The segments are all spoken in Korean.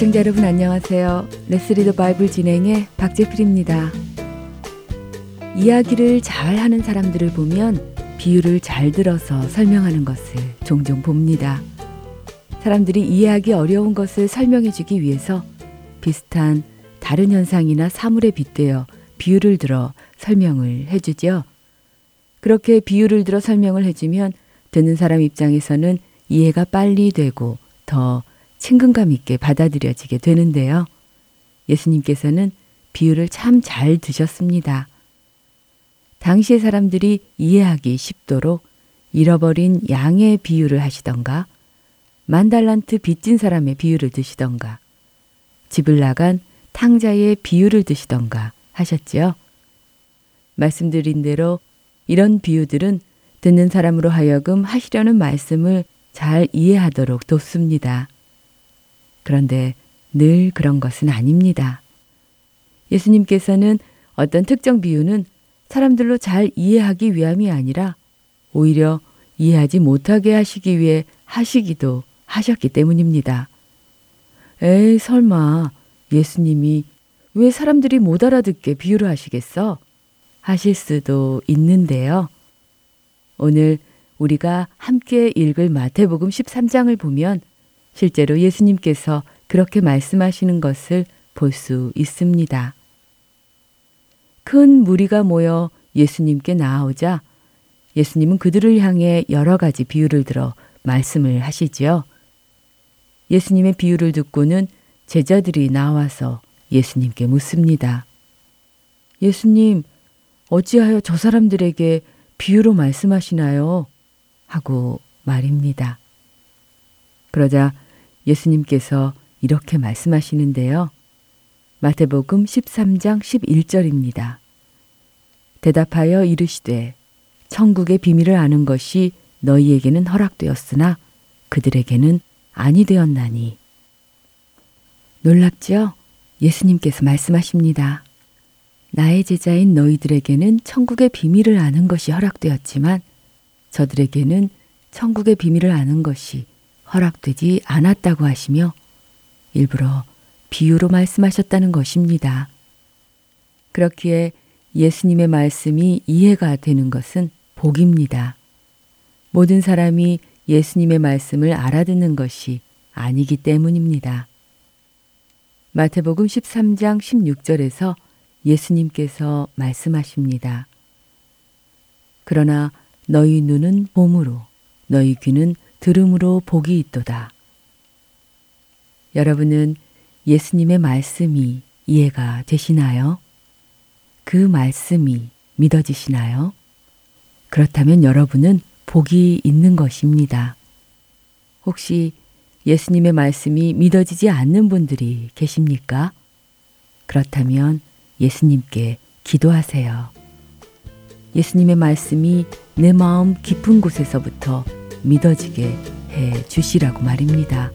애청자 여러분 안녕하세요. 레스리더 바이블 진행의 박재필입니다. 이야기를 잘 하는 사람들을 보면 비유를 잘 들어서 설명하는 것을 종종 봅니다. 사람들이 이해하기 어려운 것을 설명해 주기 위해서 비슷한 다른 현상이나 사물에 빗대어 비유를 들어 설명을 해 주죠. 그렇게 비유를 들어 설명을 해주면 듣는 사람 입장에서는 이해가 빨리 되고 더 친근감 있게 받아들여지게 되는데요. 예수님께서는 비유를 참 잘 드셨습니다. 당시의 사람들이 이해하기 쉽도록 잃어버린 양의 비유를 하시던가, 만달란트 빚진 사람의 비유를 드시던가, 집을 나간 탕자의 비유를 드시던가 하셨지요. 말씀드린 대로 이런 비유들은 듣는 사람으로 하여금 하시려는 말씀을 잘 이해하도록 돕습니다. 그런데 늘 그런 것은 아닙니다. 예수님께서는 어떤 특정 비유는 사람들로 잘 이해하기 위함이 아니라 오히려 이해하지 못하게 하시기 위해 하시기도 하셨기 때문입니다. 에이, 설마 예수님이 왜 사람들이 못 알아듣게 비유를 하시겠어? 하실 수도 있는데요. 오늘 우리가 함께 읽을 마태복음 13장을 보면 실제로 예수님께서 그렇게 말씀하시는 것을 볼 수 있습니다. 큰 무리가 모여 예수님께 나아오자 예수님은 그들을 향해 여러 가지 비유를 들어 말씀을 하시지요. 예수님의 비유를 듣고는 제자들이 나와서 예수님께 묻습니다. 예수님, 어찌하여 저 사람들에게 비유로 말씀하시나요? 하고 말입니다. 그러자 예수님께서 이렇게 말씀하시는데요. 마태복음 13장 11절입니다. 대답하여 이르시되 천국의 비밀을 아는 것이 너희에게는 허락되었으나 그들에게는 아니 되었나니. 놀랍죠? 예수님께서 말씀하십니다. 나의 제자인 너희들에게는 천국의 비밀을 아는 것이 허락되었지만 저들에게는 천국의 비밀을 아는 것이 허락되지 않았다고 하시며 일부러 비유로 말씀하셨다는 것입니다. 그렇기에 예수님의 말씀이 이해가 되는 것은 복입니다. 모든 사람이 예수님의 말씀을 알아듣는 것이 아니기 때문입니다. 마태복음 13장 16절에서 예수님께서 말씀하십니다. 그러나 너희 눈은 봄으로, 너희 귀는 들음으로 복이 있도다. 여러분은 예수님의 말씀이 이해가 되시나요? 그 말씀이 믿어지시나요? 그렇다면 여러분은 복이 있는 것입니다. 혹시 예수님의 말씀이 믿어지지 않는 분들이 계십니까? 그렇다면 예수님께 기도하세요. 예수님의 말씀이 내 마음 깊은 곳에서부터 믿어지게 해 주시라고 말입니다.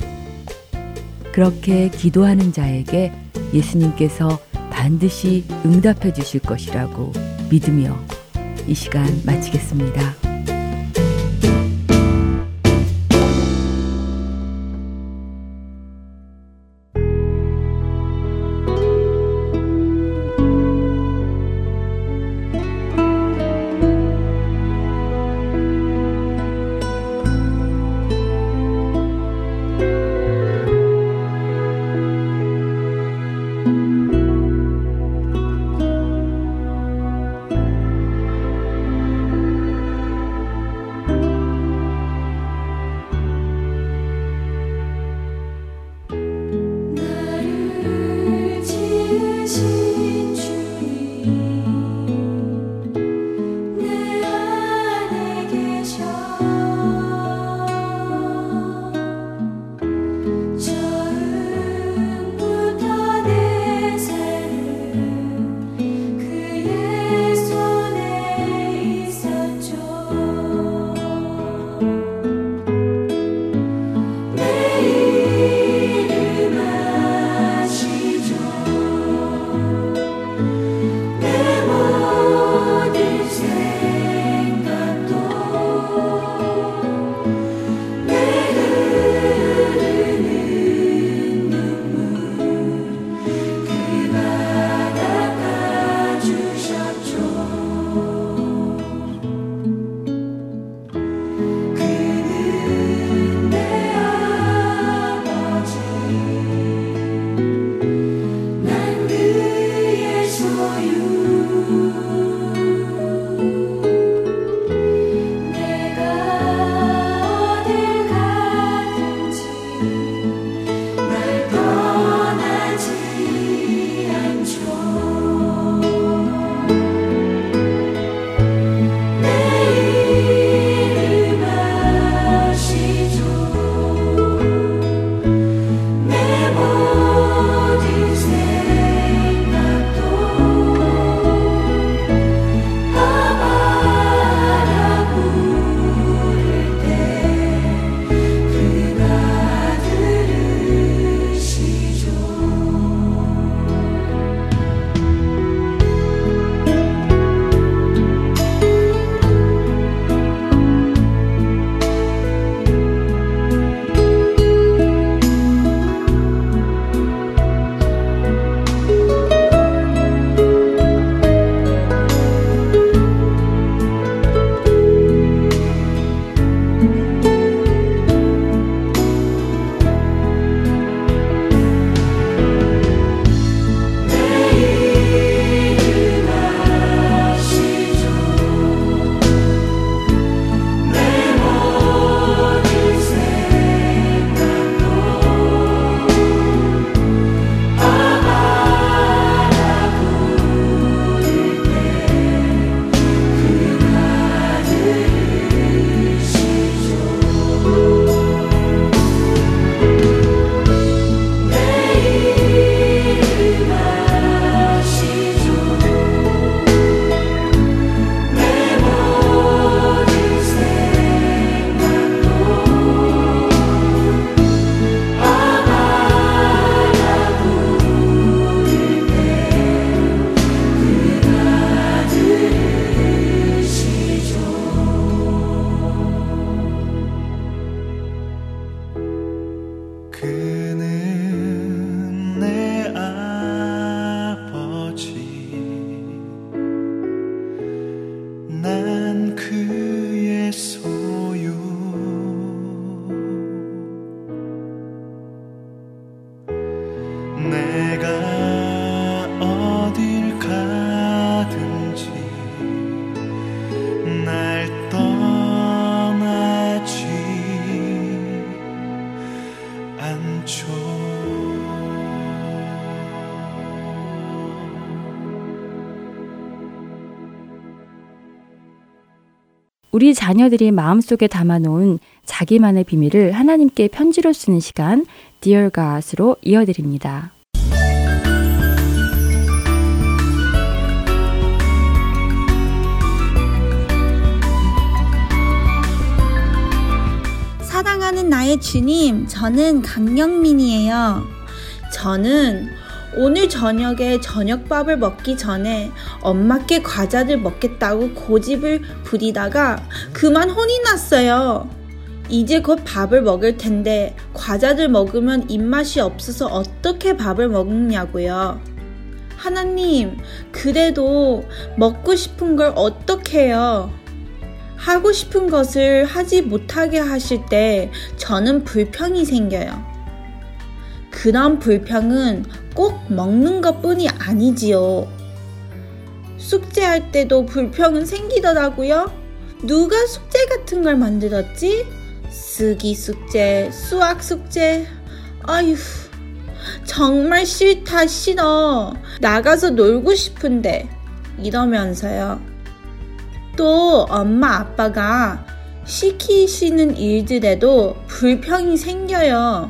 그렇게 기도하는 자에게 예수님께서 반드시 응답해 주실 것이라고 믿으며 이 시간 마치겠습니다. 우리 자녀들이 마음속에 담아놓은 자기만의 비밀을 하나님께 편지로 쓰는 시간 Dear God으로 이어드립니다. 사랑하는 나의 주님, 저는 강영민이에요. 저는 오늘 저녁에 저녁밥을 먹기 전에 엄마께 과자를 먹겠다고 고집을 부리다가 그만 혼이 났어요. 이제 곧 밥을 먹을 텐데 과자를 먹으면 입맛이 없어서 어떻게 밥을 먹냐고요. 하나님, 그래도 먹고 싶은 걸 어떻게 해요? 하고 싶은 것을 하지 못하게 하실 때 저는 불평이 생겨요. 그런 불평은 꼭 먹는 것 뿐이 아니지요. 숙제할 때도 불평은 생기더라고요. 누가 숙제 같은 걸 만들었지? 쓰기 숙제, 수학 숙제. 아휴, 정말 싫다, 싫어. 나가서 놀고 싶은데. 이러면서요. 또 엄마 아빠가 시키시는 일들에도 불평이 생겨요.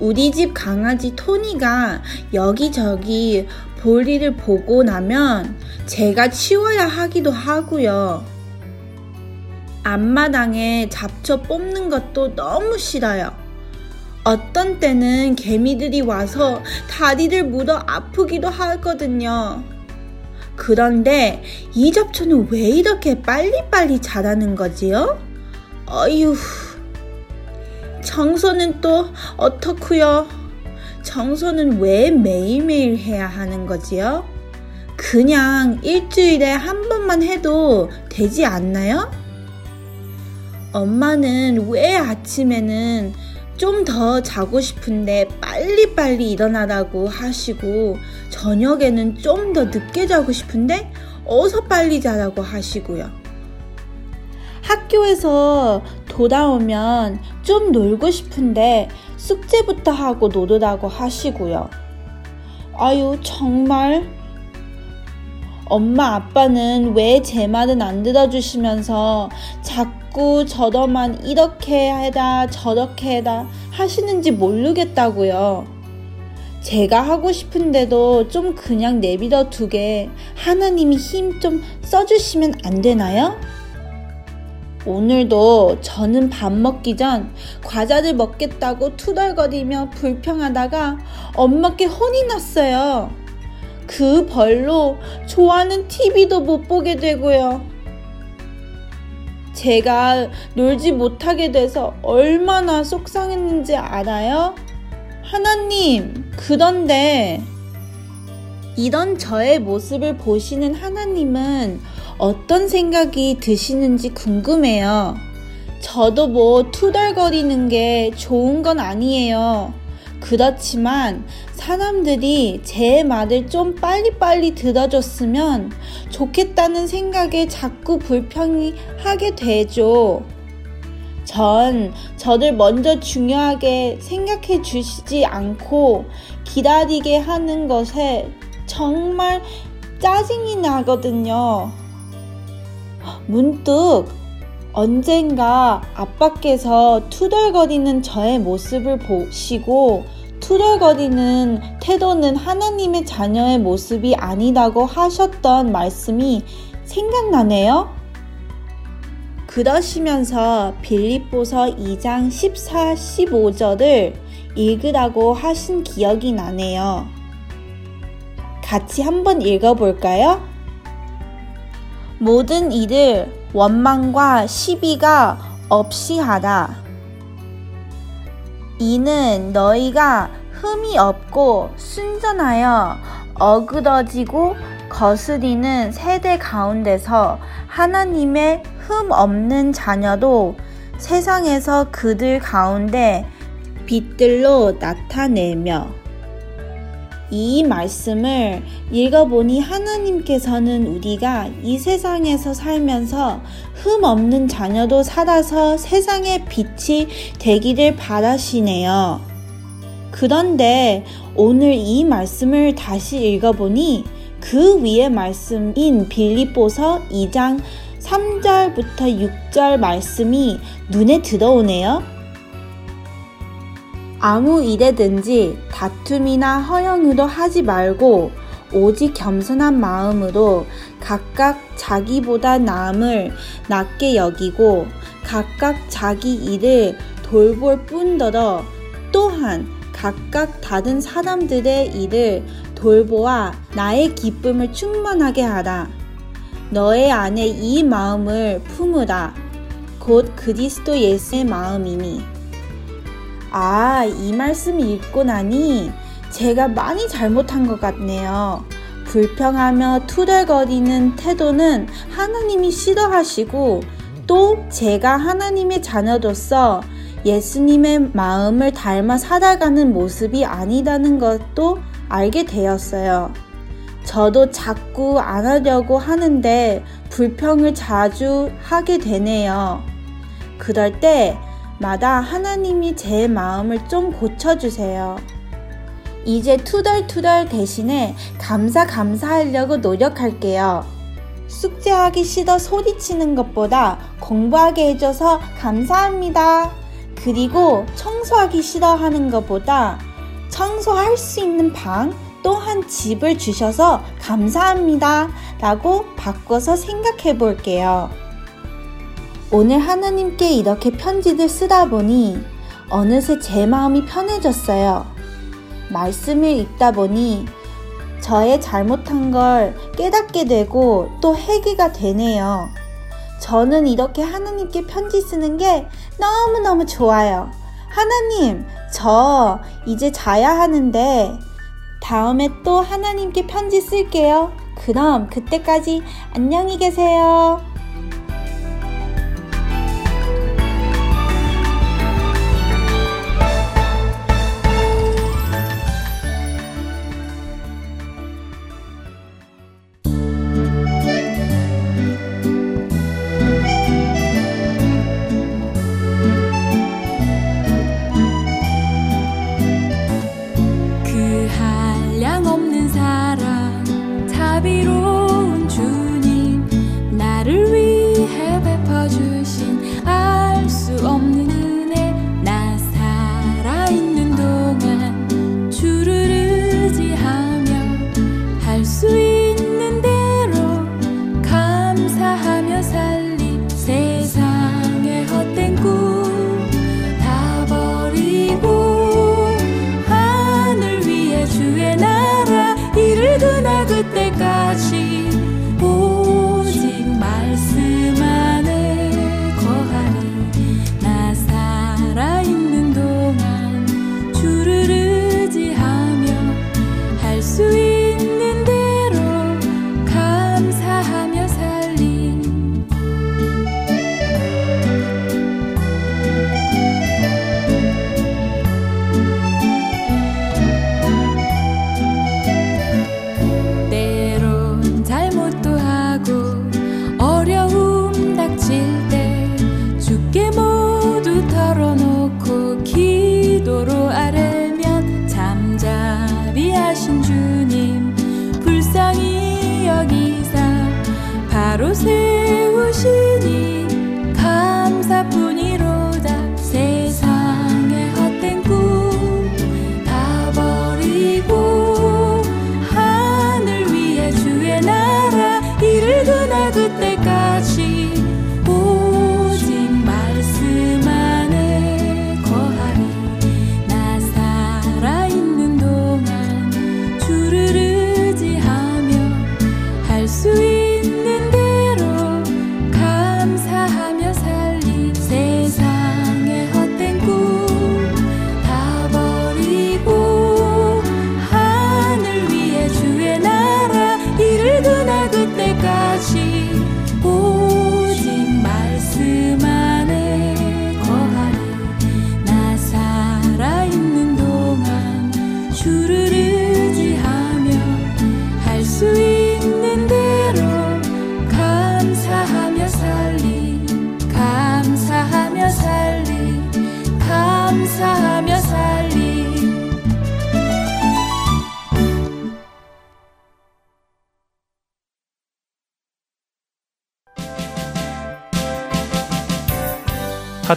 우리 집 강아지 토니가 여기저기 볼일을 보고 나면 제가 치워야 하기도 하고요. 앞마당에 잡초 뽑는 것도 너무 싫어요. 어떤 때는 개미들이 와서 다리를 물어 아프기도 하거든요. 그런데 이 잡초는 왜 이렇게 빨리빨리 자라는 거지요? 어휴. 청소는 또 어떻고요? 청소는 왜 매일매일 해야 하는 거지요? 그냥 일주일에 한 번만 해도 되지 않나요? 엄마는 왜 아침에는 좀 더 자고 싶은데 빨리빨리 일어나라고 하시고 저녁에는 좀 더 늦게 자고 싶은데 어서 빨리 자라고 하시고요. 학교에서 돌아오면 좀 놀고 싶은데 숙제부터 하고 놀으라고 하시고요. 아유, 정말. 엄마 아빠는 왜 제 말은 안 들어주시면서 자꾸 저더만 이렇게 해다 저렇게 해다 하시는지 모르겠다고요. 제가 하고 싶은데도 좀 그냥 내비둬 두게 하나님이 힘 좀 써주시면 안 되나요? 오늘도 저는 밥 먹기 전 과자를 먹겠다고 투덜거리며 불평하다가 엄마께 혼이 났어요. 그 벌로 좋아하는 TV도 못 보게 되고요. 제가 놀지 못하게 돼서 얼마나 속상했는지 알아요? 하나님, 그런데 이런 저의 모습을 보시는 하나님은 어떤 생각이 드시는지 궁금해요. 저도 뭐 투덜거리는 게 좋은 건 아니에요. 그렇지만 사람들이 제 말을 좀 빨리빨리 들어줬으면 좋겠다는 생각에 자꾸 불평이 하게 되죠. 전 저를 먼저 중요하게 생각해 주시지 않고 기다리게 하는 것에 정말 짜증이 나거든요. 문득 언젠가 아빠께서 투덜거리는 저의 모습을 보시고 투덜거리는 태도는 하나님의 자녀의 모습이 아니라고 하셨던 말씀이 생각나네요. 그러시면서 빌립보서 2장 14, 15절을 읽으라고 하신 기억이 나네요. 같이 한번 읽어볼까요? 모든 일을 원망과 시비가 없이 하라. 이는 너희가 흠이 없고 순전하여 어그러지고 거스리는 세대 가운데서 하나님의 흠 없는 자녀도 세상에서 그들 가운데 빛들로 나타내며 이 말씀을 읽어보니 하나님께서는 우리가 이 세상에서 살면서 흠 없는 자녀도 살아서 세상의 빛이 되기를 바라시네요. 그런데 오늘 이 말씀을 다시 읽어보니 그 위의 말씀인 빌립보서 2장 3절부터 6절 말씀이 눈에 들어오네요. 아무 일에든지 다툼이나 허영으로 하지 말고 오직 겸손한 마음으로 각각 자기보다 남을 낮게 여기고 각각 자기 일을 돌볼 뿐더러 또한 각각 다른 사람들의 일을 돌보아 나의 기쁨을 충만하게 하라. 너의 안에 이 마음을 품으라. 곧 그리스도 예수의 마음이니. 아, 이 말씀 읽고 나니 제가 많이 잘못한 것 같네요. 불평하며 투덜거리는 태도는 하나님이 싫어하시고 또 제가 하나님의 자녀로서 예수님의 마음을 닮아 살아가는 모습이 아니라는 것도 알게 되었어요. 저도 자꾸 안 하려고 하는데 불평을 자주 하게 되네요. 그럴 때 마다 하나님이 제 마음을 좀 고쳐주세요. 이제 투덜투덜 대신에 감사 감사하려고 노력할게요. 숙제하기 싫어 소리치는 것보다 공부하게 해줘서 감사합니다. 그리고 청소하기 싫어하는 것보다 청소할 수 있는 방 또한 집을 주셔서 감사합니다. 라고 바꿔서 생각해 볼게요. 오늘 하나님께 이렇게 편지를 쓰다 보니 어느새 제 마음이 편해졌어요. 말씀을 읽다 보니 저의 잘못한 걸 깨닫게 되고 또 회개가 되네요. 저는 이렇게 하나님께 편지 쓰는 게 너무너무 좋아요. 하나님, 저 이제 자야 하는데 다음에 또 하나님께 편지 쓸게요. 그럼 그때까지 안녕히 계세요.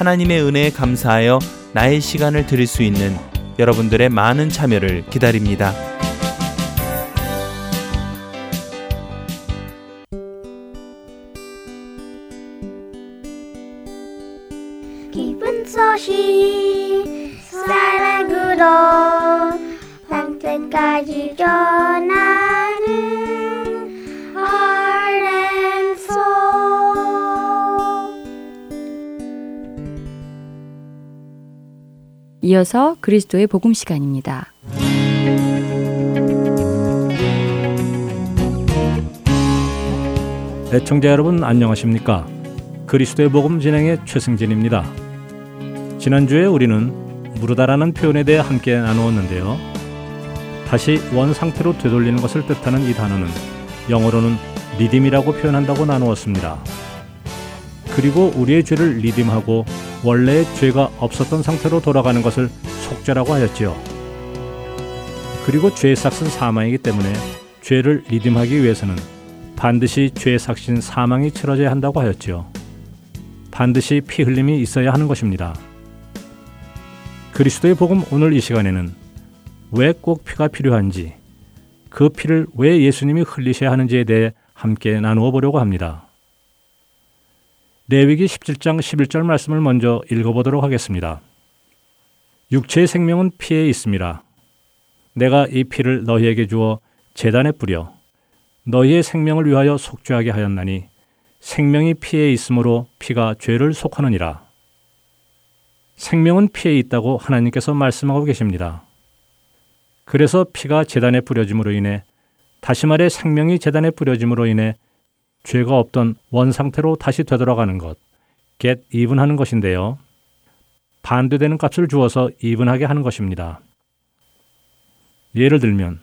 하나님의 은혜에 감사하여 나의 시간을 드릴 수 있는 여러분들의 많은 참여를 기다립니다. 기쁜 소식 사랑으로 땅끝까지 전 이어서 그리스도의 복음 시간입니다. 애청자 여러분 안녕하십니까? 그리스도의 복음 진행의 최승진입니다. 지난주에 우리는 무르다라는 표현에 대해 함께 나누었는데요. 다시 원 상태로 되돌리는 것을 뜻하는 이 단어는 영어로는 리딤이라고 표현한다고 나누었습니다. 그리고 우리의 죄를 리딤하고 원래의 죄가 없었던 상태로 돌아가는 것을 속죄라고 하였지요. 그리고 죄의 삭은 사망이기 때문에 죄를 리딤하기 위해서는 반드시 죄의 삭신 사망이 치러져야 한다고 하였지요. 반드시 피 흘림이 있어야 하는 것입니다. 그리스도의 복음 오늘 이 시간에는 왜 꼭 피가 필요한지, 그 피를 왜 예수님이 흘리셔야 하는지에 대해 함께 나누어 보려고 합니다. 레위기 17장 11절 말씀을 먼저 읽어보도록 하겠습니다. 육체의 생명은 피에 있습니다. 내가 이 피를 너희에게 주어 재단에 뿌려 너희의 생명을 위하여 속죄하게 하였나니 생명이 피에 있으므로 피가 죄를 속하느니라. 생명은 피에 있다고 하나님께서 말씀하고 계십니다. 그래서 피가 재단에 뿌려짐으로 인해 다시 말해 생명이 재단에 뿌려짐으로 인해 죄가 없던 원 상태로 다시 되돌아가는 것, get even 하는 것인데요. 반대되는 값을 주어서 이분하게 하는 것입니다. 예를 들면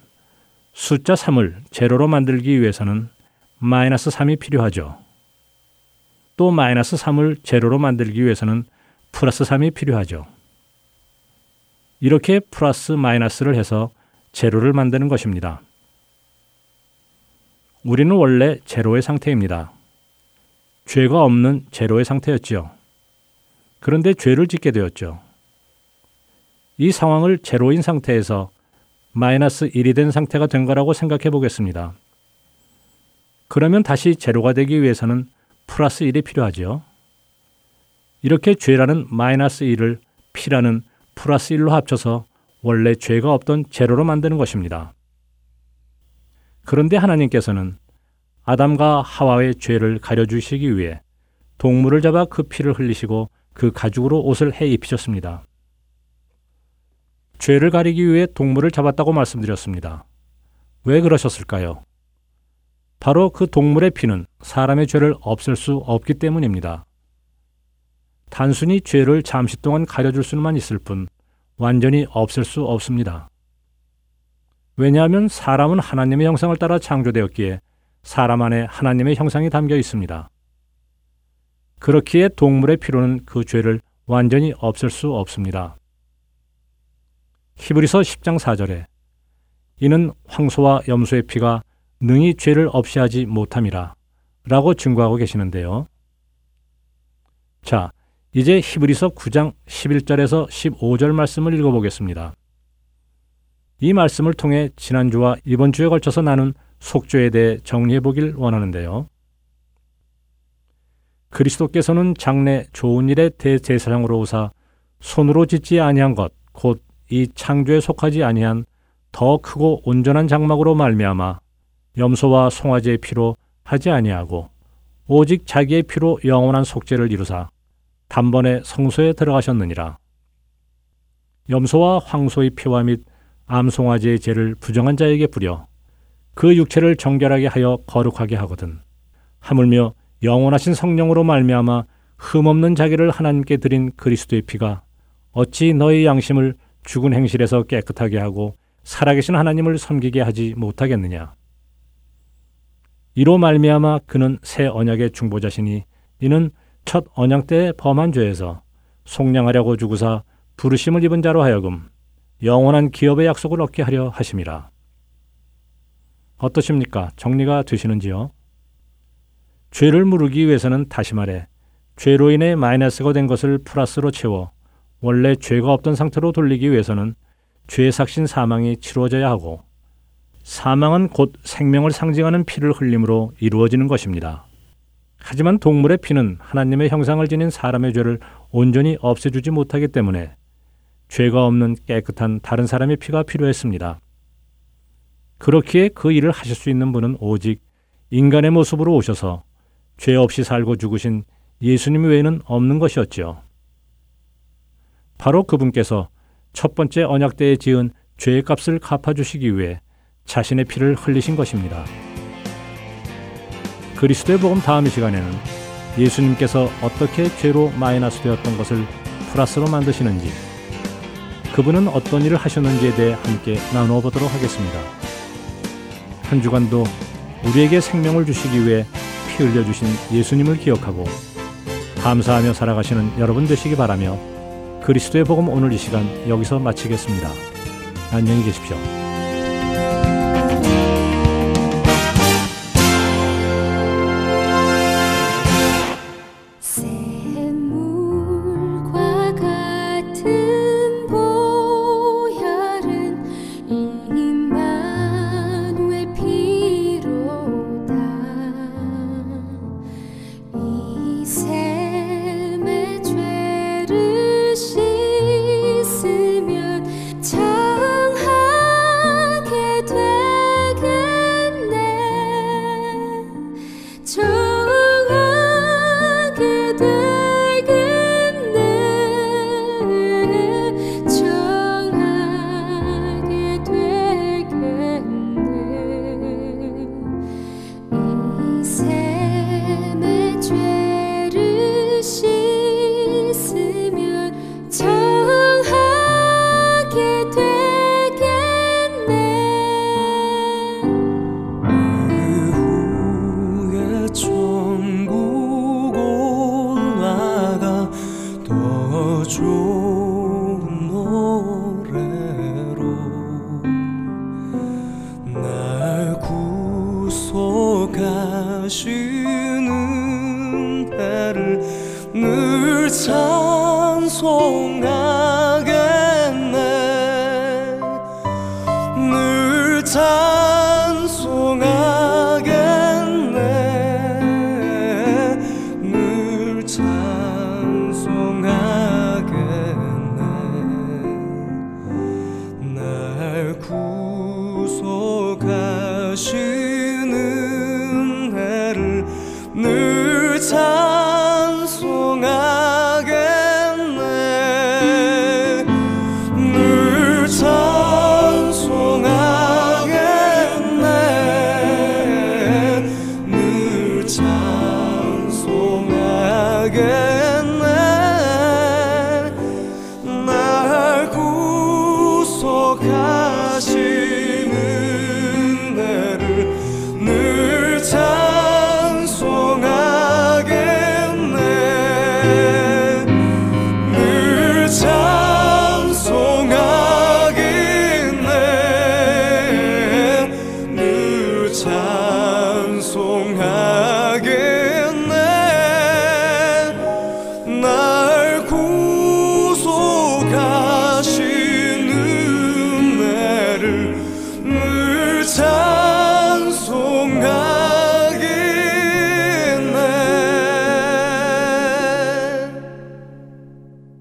숫자 3을 제로로 만들기 위해서는 마이너스 3이 필요하죠. 또 마이너스 3을 제로로 만들기 위해서는 플러스 3이 필요하죠. 이렇게 플러스 마이너스를 해서 제로를 만드는 것입니다. 우리는 원래 제로의 상태입니다. 죄가 없는 제로의 상태였지요. 그런데 죄를 짓게 되었죠. 이 상황을 제로인 상태에서 마이너스 1이 된 상태가 된 거라고 생각해 보겠습니다. 그러면 다시 제로가 되기 위해서는 플러스 1이 필요하죠. 이렇게 죄라는 마이너스 1을 피라는 플러스 1로 합쳐서 원래 죄가 없던 제로로 만드는 것입니다. 그런데 하나님께서는 아담과 하와의 죄를 가려주시기 위해 동물을 잡아 그 피를 흘리시고 그 가죽으로 옷을 해 입히셨습니다. 죄를 가리기 위해 동물을 잡았다고 말씀드렸습니다. 왜 그러셨을까요? 바로 그 동물의 피는 사람의 죄를 없앨 수 없기 때문입니다. 단순히 죄를 잠시 동안 가려줄 수만 있을 뿐 완전히 없앨 수 없습니다. 왜냐하면 사람은 하나님의 형상을 따라 창조되었기에 사람 안에 하나님의 형상이 담겨 있습니다. 그렇기에 동물의 피로는 그 죄를 완전히 없앨 수 없습니다. 히브리서 10장 4절에 이는 황소와 염소의 피가 능히 죄를 없이 하지 못함이라 라고 증거하고 계시는데요. 자, 이제 히브리서 9장 11절에서 15절 말씀을 읽어보겠습니다. 이 말씀을 통해 지난주와 이번 주에 걸쳐서 나눈 속죄에 대해 정리해 보길 원하는데요. 그리스도께서는 장래 좋은 일의 대제사장으로 오사 손으로 짓지 아니한 것, 곧 이 창조에 속하지 아니한 더 크고 온전한 장막으로 말미암아 염소와 송아지의 피로 하지 아니하고 오직 자기의 피로 영원한 속죄를 이루사 단번에 성소에 들어가셨느니라. 염소와 황소의 피와 및 암송아지의 죄를 부정한 자에게 뿌려 그 육체를 정결하게 하여 거룩하게 하거든. 하물며 영원하신 성령으로 말미암아 흠없는 자기를 하나님께 드린 그리스도의 피가 어찌 너희 양심을 죽은 행실에서 깨끗하게 하고 살아계신 하나님을 섬기게 하지 못하겠느냐? 이로 말미암아 그는 새 언약의 중보자시니 이는 첫 언약 때 범한 죄에서 속량하려고 주구사 부르심을 입은 자로 하여금 영원한 기업의 약속을 얻게 하려 하심이라. 어떠십니까? 정리가 되시는지요? 죄를 무르기 위해서는 다시 말해 죄로 인해 마이너스가 된 것을 플러스로 채워 원래 죄가 없던 상태로 돌리기 위해서는 죄의 삭신 사망이 치루어져야 하고 사망은 곧 생명을 상징하는 피를 흘림으로 이루어지는 것입니다. 하지만 동물의 피는 하나님의 형상을 지닌 사람의 죄를 온전히 없애주지 못하기 때문에 죄가 없는 깨끗한 다른 사람의 피가 필요했습니다. 그렇기에 그 일을 하실 수 있는 분은 오직 인간의 모습으로 오셔서 죄 없이 살고 죽으신 예수님 외에는 없는 것이었지요. 바로 그분께서 첫 번째 언약 때에 지은 죄의 값을 갚아주시기 위해 자신의 피를 흘리신 것입니다. 그리스도의 복음 다음 시간에는 예수님께서 어떻게 죄로 마이너스 되었던 것을 플러스로 만드시는지 그분은 어떤 일을 하셨는지에 대해 함께 나누어 보도록 하겠습니다. 한 주간도 우리에게 생명을 주시기 위해 피 흘려주신 예수님을 기억하고 감사하며 살아가시는 여러분 되시기 바라며 그리스도의 복음 오늘 이 시간 여기서 마치겠습니다. 안녕히 계십시오.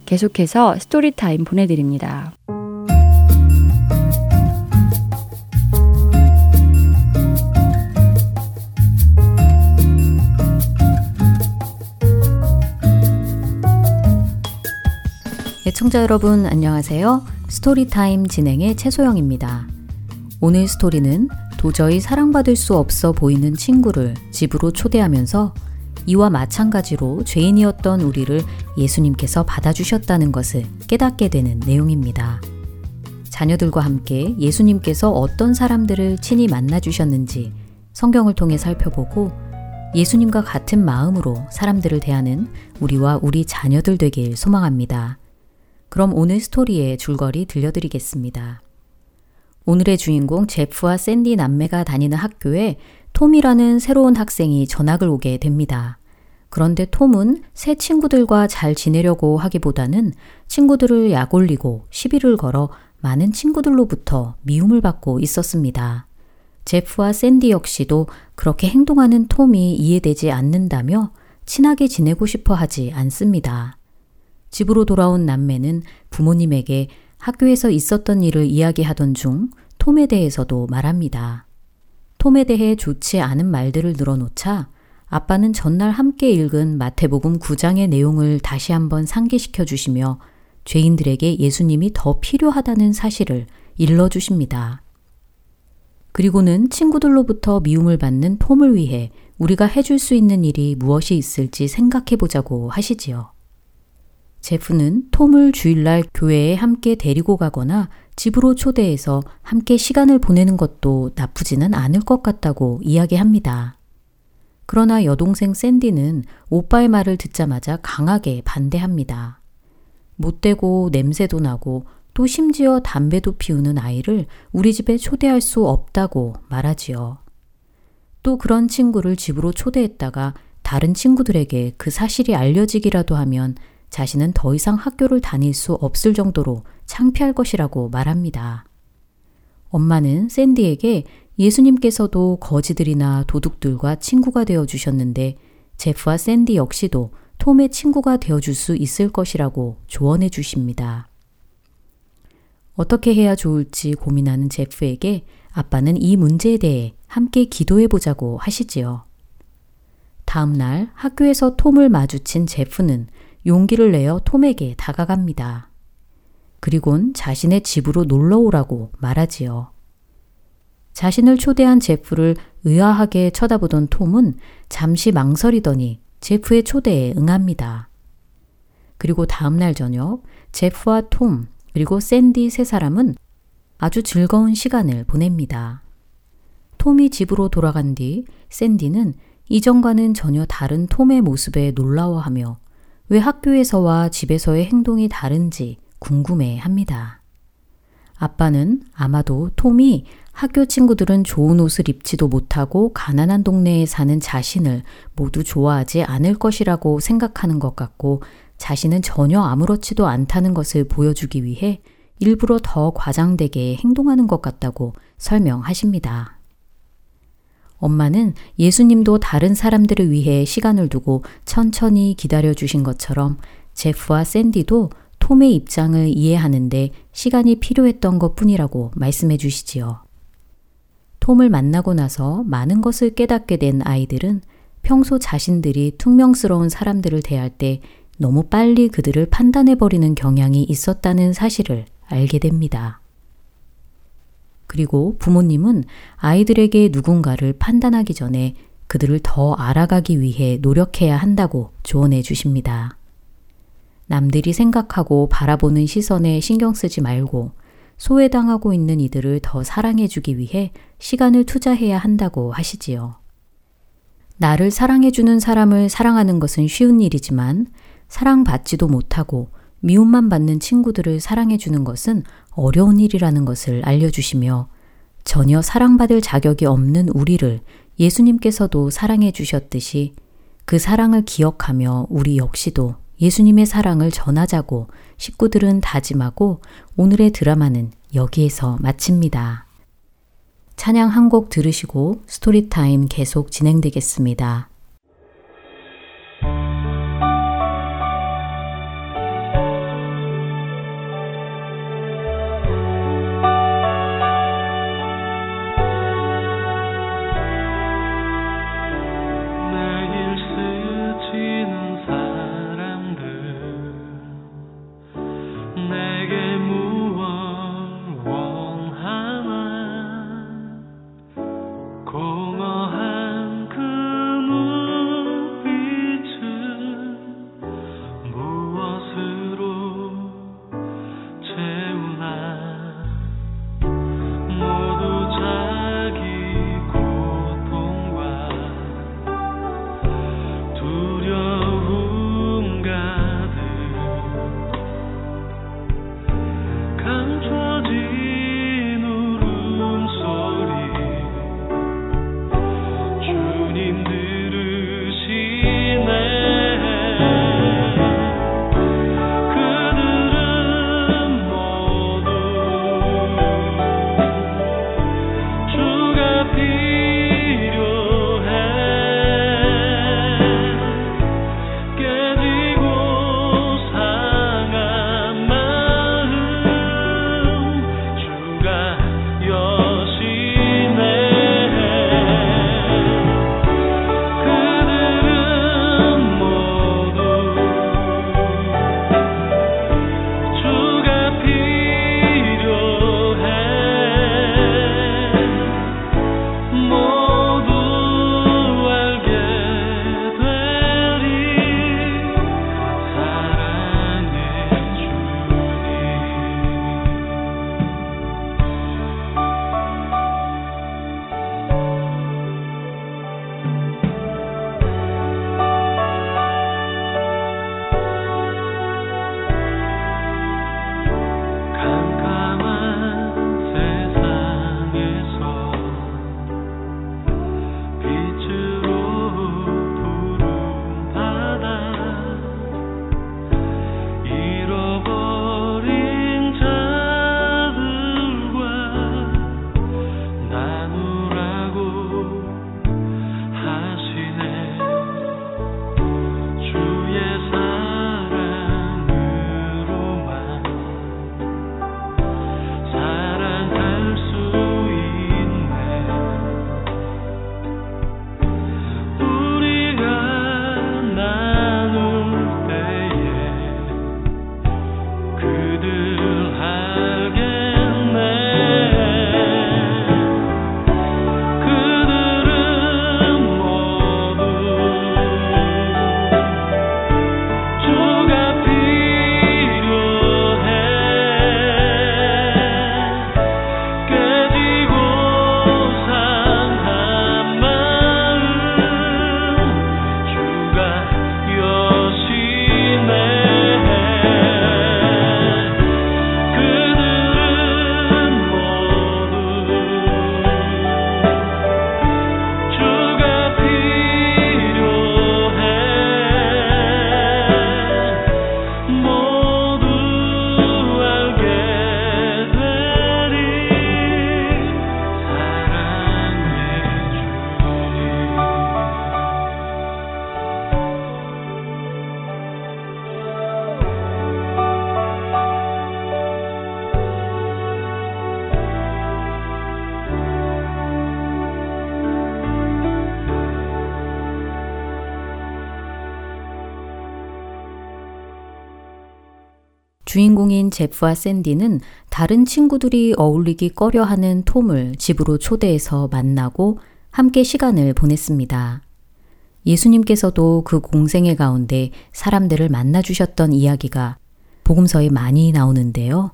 계속해서 Story Time 보내드립니다. 애청자 여러분 안녕하세요. Story Time 진행의 최소영입니다. 오늘 스토리는 도저히 사랑받을 수 없어 보이는 친구를 집으로 초대하면서 이와 마찬가지로 죄인이었던 우리를 예수님께서 받아주셨다는 것을 깨닫게 되는 내용입니다. 자녀들과 함께 예수님께서 어떤 사람들을 친히 만나주셨는지 성경을 통해 살펴보고 예수님과 같은 마음으로 사람들을 대하는 우리와 우리 자녀들 되길 소망합니다. 그럼 오늘 스토리의 줄거리 들려드리겠습니다. 오늘의 주인공 제프와 샌디 남매가 다니는 학교에 톰이라는 새로운 학생이 전학을 오게 됩니다. 그런데 톰은 새 친구들과 잘 지내려고 하기보다는 친구들을 약 올리고 시비를 걸어 많은 친구들로부터 미움을 받고 있었습니다. 제프와 샌디 역시도 그렇게 행동하는 톰이 이해되지 않는다며 친하게 지내고 싶어 하지 않습니다. 집으로 돌아온 남매는 부모님에게 학교에서 있었던 일을 이야기하던 중 톰에 대해서도 말합니다. 톰에 대해 좋지 않은 말들을 늘어놓자 아빠는 전날 함께 읽은 마태복음 9장의 내용을 다시 한번 상기시켜 주시며 죄인들에게 예수님이 더 필요하다는 사실을 일러 주십니다. 그리고는 친구들로부터 미움을 받는 톰을 위해 우리가 해줄 수 있는 일이 무엇이 있을지 생각해 보자고 하시지요. 제프는 톰을 주일날 교회에 함께 데리고 가거나 집으로 초대해서 함께 시간을 보내는 것도 나쁘지는 않을 것 같다고 이야기합니다. 그러나 여동생 샌디는 오빠의 말을 듣자마자 강하게 반대합니다. 못되고 냄새도 나고 또 심지어 담배도 피우는 아이를 우리 집에 초대할 수 없다고 말하지요. 또 그런 친구를 집으로 초대했다가 다른 친구들에게 그 사실이 알려지기라도 하면 자신은 더 이상 학교를 다닐 수 없을 정도로 창피할 것이라고 말합니다. 엄마는 샌디에게 예수님께서도 거지들이나 도둑들과 친구가 되어 주셨는데 제프와 샌디 역시도 톰의 친구가 되어 줄 수 있을 것이라고 조언해 주십니다. 어떻게 해야 좋을지 고민하는 제프에게 아빠는 이 문제에 대해 함께 기도해 보자고 하시지요. 다음 날 학교에서 톰을 마주친 제프는 용기를 내어 톰에게 다가갑니다. 그리곤 자신의 집으로 놀러 오라고 말하지요. 자신을 초대한 제프를 의아하게 쳐다보던 톰은 잠시 망설이더니 제프의 초대에 응합니다. 그리고 다음날 저녁 제프와 톰 그리고 샌디 세 사람은 아주 즐거운 시간을 보냅니다. 톰이 집으로 돌아간 뒤 샌디는 이전과는 전혀 다른 톰의 모습에 놀라워하며 왜 학교에서와 집에서의 행동이 다른지 궁금해 합니다. 아빠는 아마도 톰이 학교 친구들은 좋은 옷을 입지도 못하고 가난한 동네에 사는 자신을 모두 좋아하지 않을 것이라고 생각하는 것 같고 자신은 전혀 아무렇지도 않다는 것을 보여주기 위해 일부러 더 과장되게 행동하는 것 같다고 설명하십니다. 엄마는 예수님도 다른 사람들을 위해 시간을 두고 천천히 기다려 주신 것처럼 제프와 샌디도 톰의 입장을 이해하는데 시간이 필요했던 것 뿐이라고 말씀해 주시지요. 톰을 만나고 나서 많은 것을 깨닫게 된 아이들은 평소 자신들이 퉁명스러운 사람들을 대할 때 너무 빨리 그들을 판단해버리는 경향이 있었다는 사실을 알게 됩니다. 그리고 부모님은 아이들에게 누군가를 판단하기 전에 그들을 더 알아가기 위해 노력해야 한다고 조언해 주십니다. 남들이 생각하고 바라보는 시선에 신경 쓰지 말고 소외당하고 있는 이들을 더 사랑해 주기 위해 시간을 투자해야 한다고 하시지요. 나를 사랑해 주는 사람을 사랑하는 것은 쉬운 일이지만 사랑받지도 못하고 미움만 받는 친구들을 사랑해 주는 것은 어려운 일이라는 것을 알려주시며 전혀 사랑받을 자격이 없는 우리를 예수님께서도 사랑해 주셨듯이 그 사랑을 기억하며 우리 역시도 예수님의 사랑을 전하자고 식구들은 다짐하고 오늘의 드라마는 여기에서 마칩니다. 찬양 한 곡 들으시고 스토리타임 계속 진행되겠습니다. 주인공인 제프와 샌디는 다른 친구들이 어울리기 꺼려 하는 톰을 집으로 초대해서 만나고 함께 시간을 보냈습니다. 예수님께서도 그 공생애 가운데 사람들을 만나주셨던 이야기가 복음서에 많이 나오는데요.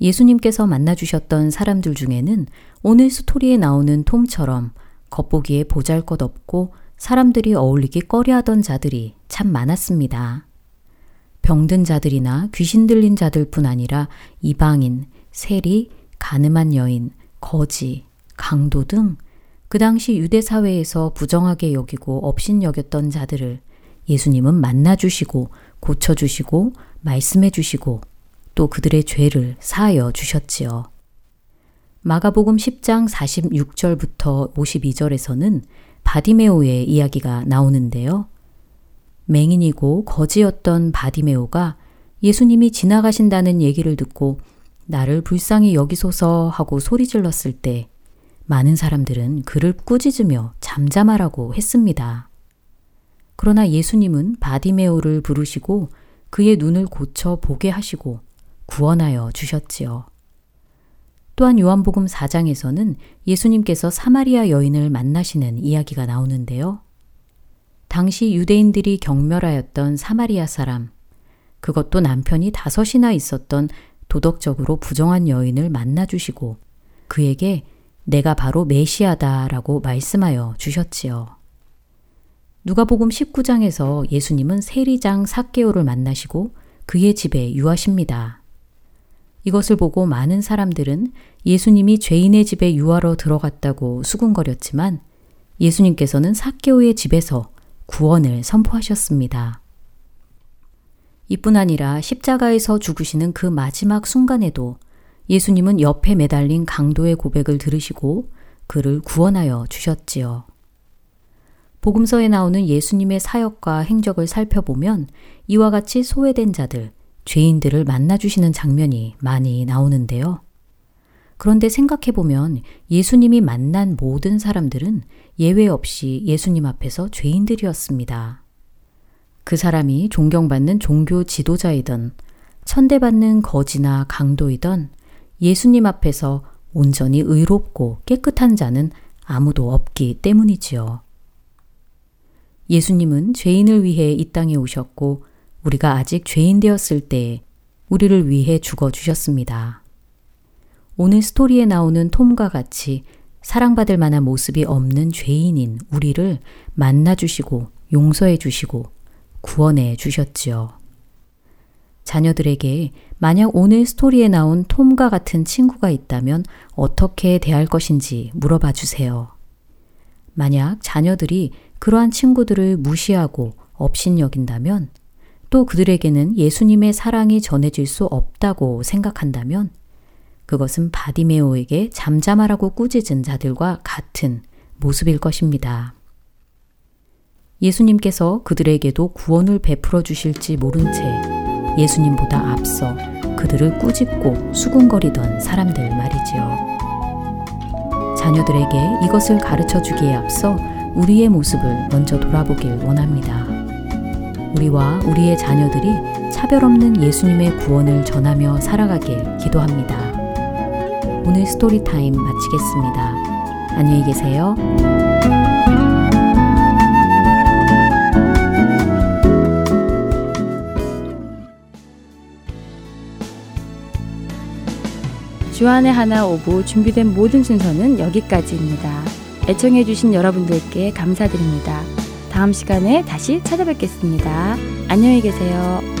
예수님께서 만나주셨던 사람들 중에는 오늘 스토리에 나오는 톰처럼 겉보기에 보잘 것 없고 사람들이 어울리기 꺼려 하던 자들이 참 많았습니다. 병든 자들이나 귀신 들린 자들뿐 아니라 이방인, 세리, 가늠한 여인, 거지, 강도 등 그 당시 유대 사회에서 부정하게 여기고 업신 여겼던 자들을 예수님은 만나 주시고 고쳐 주시고 말씀해 주시고 또 그들의 죄를 사하여 주셨지요. 마가복음 10장 46절부터 52절에서는 바디메오의 이야기가 나오는데요. 맹인이고 거지였던 바디메오가 예수님이 지나가신다는 얘기를 듣고 나를 불쌍히 여기소서 하고 소리 질렀을 때 많은 사람들은 그를 꾸짖으며 잠잠하라고 했습니다. 그러나 예수님은 바디메오를 부르시고 그의 눈을 고쳐 보게 하시고 구원하여 주셨지요. 또한 요한복음 4장에서는 예수님께서 사마리아 여인을 만나시는 이야기가 나오는데요. 당시 유대인들이 경멸하였던 사마리아 사람, 그것도 남편이 다섯이나 있었던 도덕적으로 부정한 여인을 만나 주시고 그에게 내가 바로 메시아다라고 말씀하여 주셨지요. 누가복음 19장에서 예수님은 세리장 사개오를 만나시고 그의 집에 유하십니다. 이것을 보고 많은 사람들은 예수님이 죄인의 집에 유하러 들어갔다고 수군거렸지만 예수님께서는 사개오의 집에서 구원을 선포하셨습니다. 이뿐 아니라 십자가에서 죽으시는 그 마지막 순간에도 예수님은 옆에 매달린 강도의 고백을 들으시고 그를 구원하여 주셨지요. 복음서에 나오는 예수님의 사역과 행적을 살펴보면 이와 같이 소외된 자들, 죄인들을 만나주시는 장면이 많이 나오는데요. 그런데 생각해보면 예수님이 만난 모든 사람들은 예외 없이 예수님 앞에서 죄인들이었습니다. 그 사람이 존경받는 종교 지도자이던 천대받는 거지나 강도이던 예수님 앞에서 온전히 의롭고 깨끗한 자는 아무도 없기 때문이지요. 예수님은 죄인을 위해 이 땅에 오셨고 우리가 아직 죄인 되었을 때 우리를 위해 죽어 주셨습니다. 오늘 스토리에 나오는 톰과 같이 사랑받을 만한 모습이 없는 죄인인 우리를 만나 주시고 용서해 주시고 구원해 주셨지요. 자녀들에게 만약 오늘 스토리에 나온 톰과 같은 친구가 있다면 어떻게 대할 것인지 물어봐 주세요. 만약 자녀들이 그러한 친구들을 무시하고 업신여긴다면 또 그들에게는 예수님의 사랑이 전해질 수 없다고 생각한다면 그것은 바디메오에게 잠잠하라고 꾸짖은 자들과 같은 모습일 것입니다. 예수님께서 그들에게도 구원을 베풀어 주실지 모른 채 예수님보다 앞서 그들을 꾸짖고 수군거리던 사람들 말이지요. 자녀들에게 이것을 가르쳐 주기에 앞서 우리의 모습을 먼저 돌아보길 원합니다. 우리와 우리의 자녀들이 차별 없는 예수님의 구원을 전하며 살아가길 기도합니다. 오늘 스토리 타임 마치겠습니다. 안녕히 계세요. 주안의 하나 오부 준비된 모든 순서는 여기까지입니다. 애청해주신 여러분들께 감사드립니다. 다음 시간에 다시 찾아뵙겠습니다. 안녕히 계세요.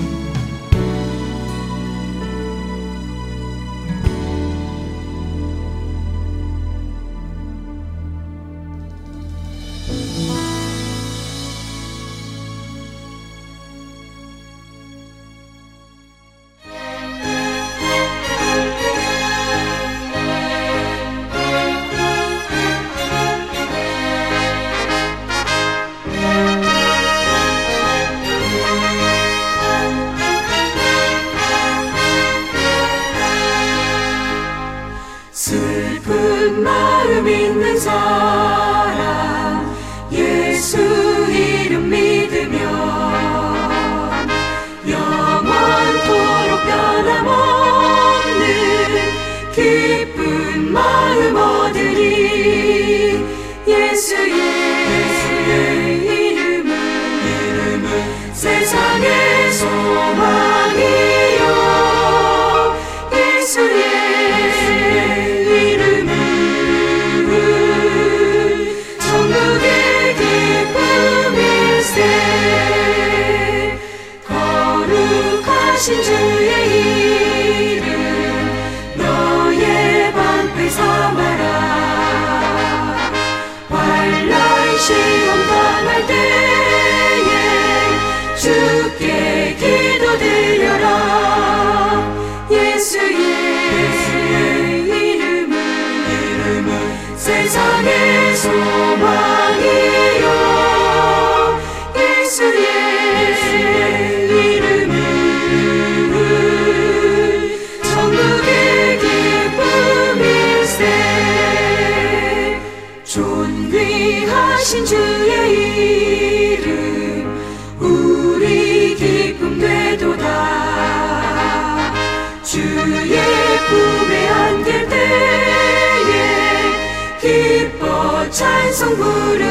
주의 이름 우리 기쁨 되도다. 주의 품에 안길 때에 기뻐 찬송 부르리